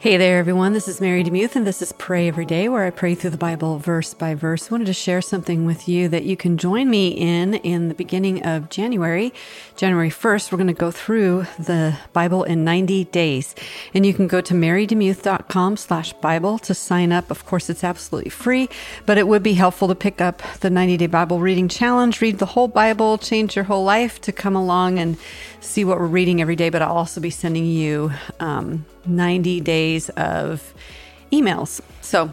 Hey there, everyone. This is Mary DeMuth, and this is Pray Every Day, where I pray through the Bible verse by verse. I wanted to share something with you that you can join me in in the beginning of January, January 1st. We're going to go through the Bible in 90 days, and you can go to marydemuth.com slash Bible to sign up. Of course, it's absolutely free, but it would be helpful to pick up the 90 day Bible reading challenge, read the whole Bible, change your whole life to come along and see what we're reading every day. But I'll also be sending you, um, 90 days of emails. So,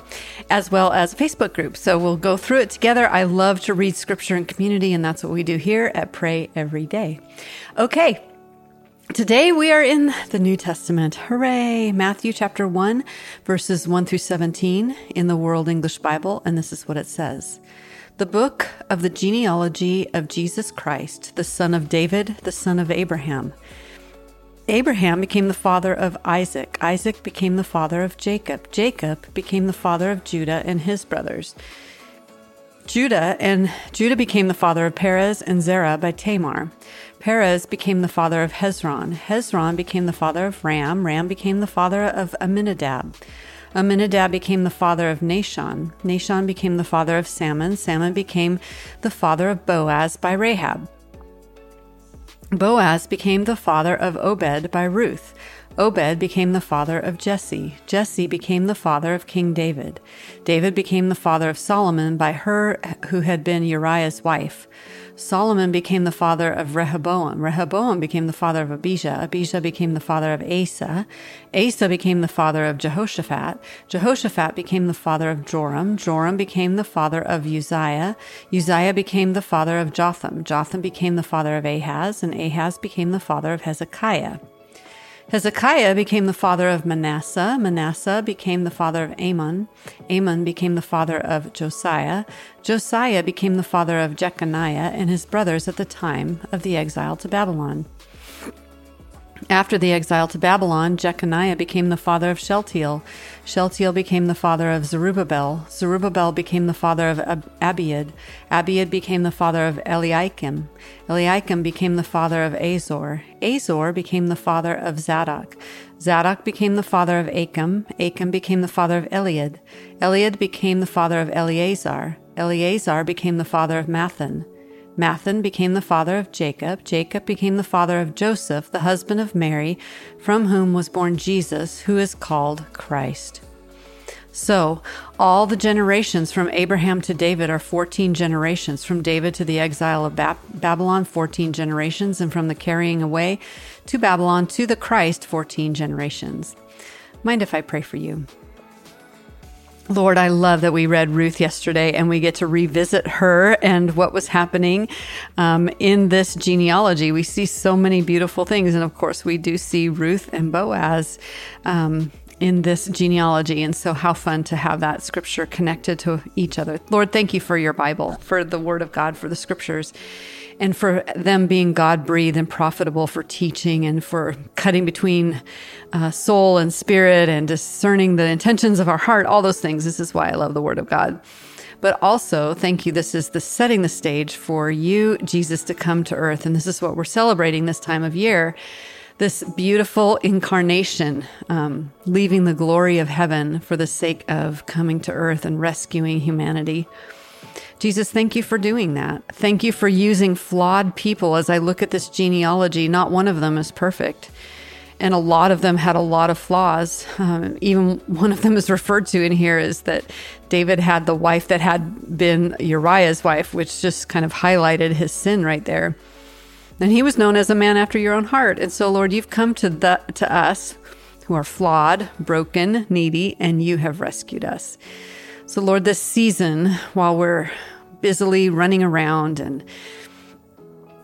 as well as a Facebook group. So, we'll go through it together. I love to read scripture in community, and that's what we do here at Pray Every Day. Okay. Today we are in the New Testament. Hooray! Matthew chapter 1, verses 1 through 17 in the World English Bible, and this is what it says. The book of the genealogy of Jesus Christ, the son of David, the son of Abraham. Abraham became the father of Isaac. Isaac became the father of Jacob. Jacob became the father of Judah and his brothers. Judah and Judah became the father of Perez and Zerah by Tamar. Perez became the father of Hezron. Hezron became the father of Ram. Ram became the father of Amminadab. Amminadab became the father of Nahshon. Nahshon became the father of Salmon. Salmon became the father of Boaz by Rahab. Boaz became the father of Obed by Ruth. Obed became the father of Jesse. Jesse became the father of King David. David became the father of Solomon by her who had been Uriah's wife. Solomon became the father of Rehoboam. Rehoboam became the father of Abijah. Abijah became the father of Asa. Asa became the father of Jehoshaphat. Jehoshaphat became the father of Joram. Joram became the father of Uzziah. Uzziah became the father of Jotham. Jotham became the father of Ahaz, and Ahaz became the father of Hezekiah. Hezekiah became the father of Manasseh. Manasseh became the father of Amon. Amon became the father of Josiah. Josiah became the father of Jeconiah and his brothers at the time of the exile to Babylon. After the exile to Babylon, Jeconiah became the father of Shealtiel. Shealtiel became the father of Zerubbabel. Zerubbabel became the father of Ab- Abiud. Abiud became the father of Eliakim. Eliakim became the father of Azor. Azor became the father of Zadok. Zadok became the father of Achim. Achim became the father of Eliud. Eliud became the father of Eleazar. Eleazar became the father of Matthan. Matthan became the father of Jacob. Jacob became the father of Joseph, the husband of Mary, from whom was born Jesus, who is called Christ. So, all the generations from Abraham to David are 14 generations. From David to the exile of Babylon, 14 generations. And from the carrying away to Babylon to the Christ, 14 generations. Mind if I pray for you? Lord, I love that we read Ruth yesterday and we get to revisit her and what was happening um, in this genealogy. We see so many beautiful things. And of course, we do see Ruth and Boaz um, in this genealogy. And so, how fun to have that scripture connected to each other. Lord, thank you for your Bible, for the word of God, for the scriptures and for them being God breathed and profitable for teaching and for cutting between uh, soul and spirit and discerning the intentions of our heart, all those things. This is why I love the Word of God. But also, thank you. This is the setting the stage for you, Jesus, to come to earth. And this is what we're celebrating this time of year this beautiful incarnation, um, leaving the glory of heaven for the sake of coming to earth and rescuing humanity. Jesus, thank you for doing that. Thank you for using flawed people. As I look at this genealogy, not one of them is perfect. And a lot of them had a lot of flaws. Um, even one of them is referred to in here is that David had the wife that had been Uriah's wife, which just kind of highlighted his sin right there. And he was known as a man after your own heart. And so, Lord, you've come to the to us who are flawed, broken, needy, and you have rescued us. So, Lord, this season, while we're busily running around and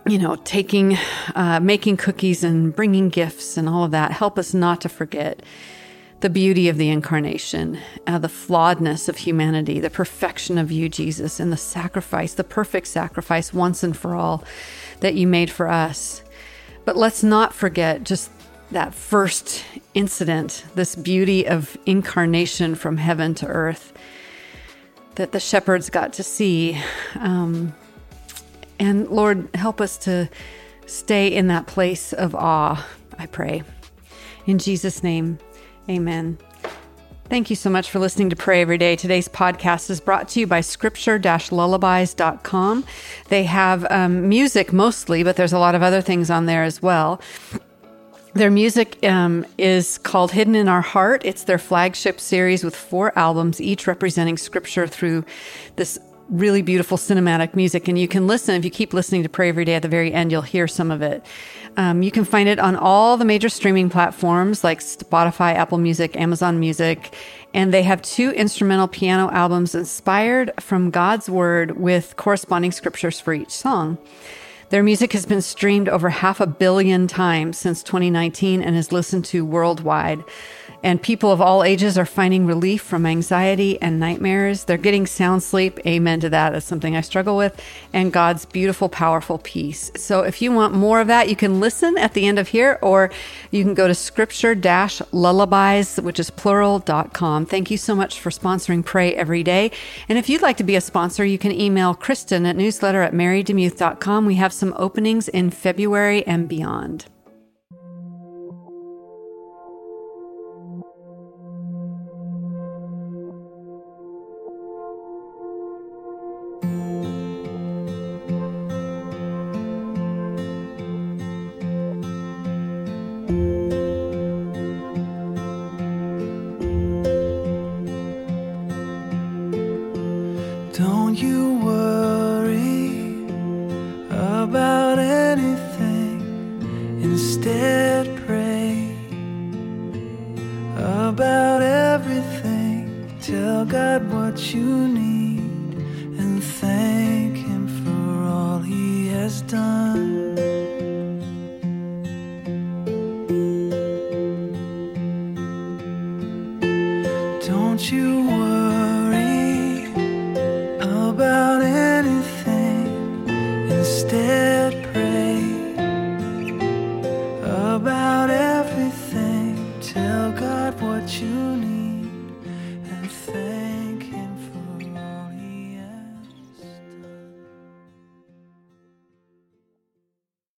you know, taking, uh, making cookies and bringing gifts and all of that, help us not to forget the beauty of the incarnation, uh, the flawedness of humanity, the perfection of you, Jesus, and the sacrifice, the perfect sacrifice once and for all that you made for us. But let's not forget just that first incident, this beauty of incarnation from heaven to earth that the shepherds got to see. Um, and Lord, help us to stay in that place of awe, I pray. In Jesus' name, amen. Thank you so much for listening to Pray Every Day. Today's podcast is brought to you by scripture lullabies.com. They have um, music mostly, but there's a lot of other things on there as well. Their music um, is called Hidden in Our Heart. It's their flagship series with four albums, each representing scripture through this really beautiful cinematic music. And you can listen, if you keep listening to Pray Every Day at the very end, you'll hear some of it. Um, you can find it on all the major streaming platforms like Spotify, Apple Music, Amazon Music. And they have two instrumental piano albums inspired from God's Word with corresponding scriptures for each song. Their music has been streamed over half a billion times since 2019 and is listened to worldwide and people of all ages are finding relief from anxiety and nightmares. They're getting sound sleep. Amen to that. That's something I struggle with. And God's beautiful, powerful peace. So if you want more of that, you can listen at the end of here, or you can go to scripture lullabies, which is plural.com. Thank you so much for sponsoring Pray Every Day. And if you'd like to be a sponsor, you can email Kristen at newsletter at marydemuth.com. We have some openings in February and beyond. About everything. Tell God what you need and thank Him for all He has done. Don't you worry about anything. Instead, pray about everything. What you need.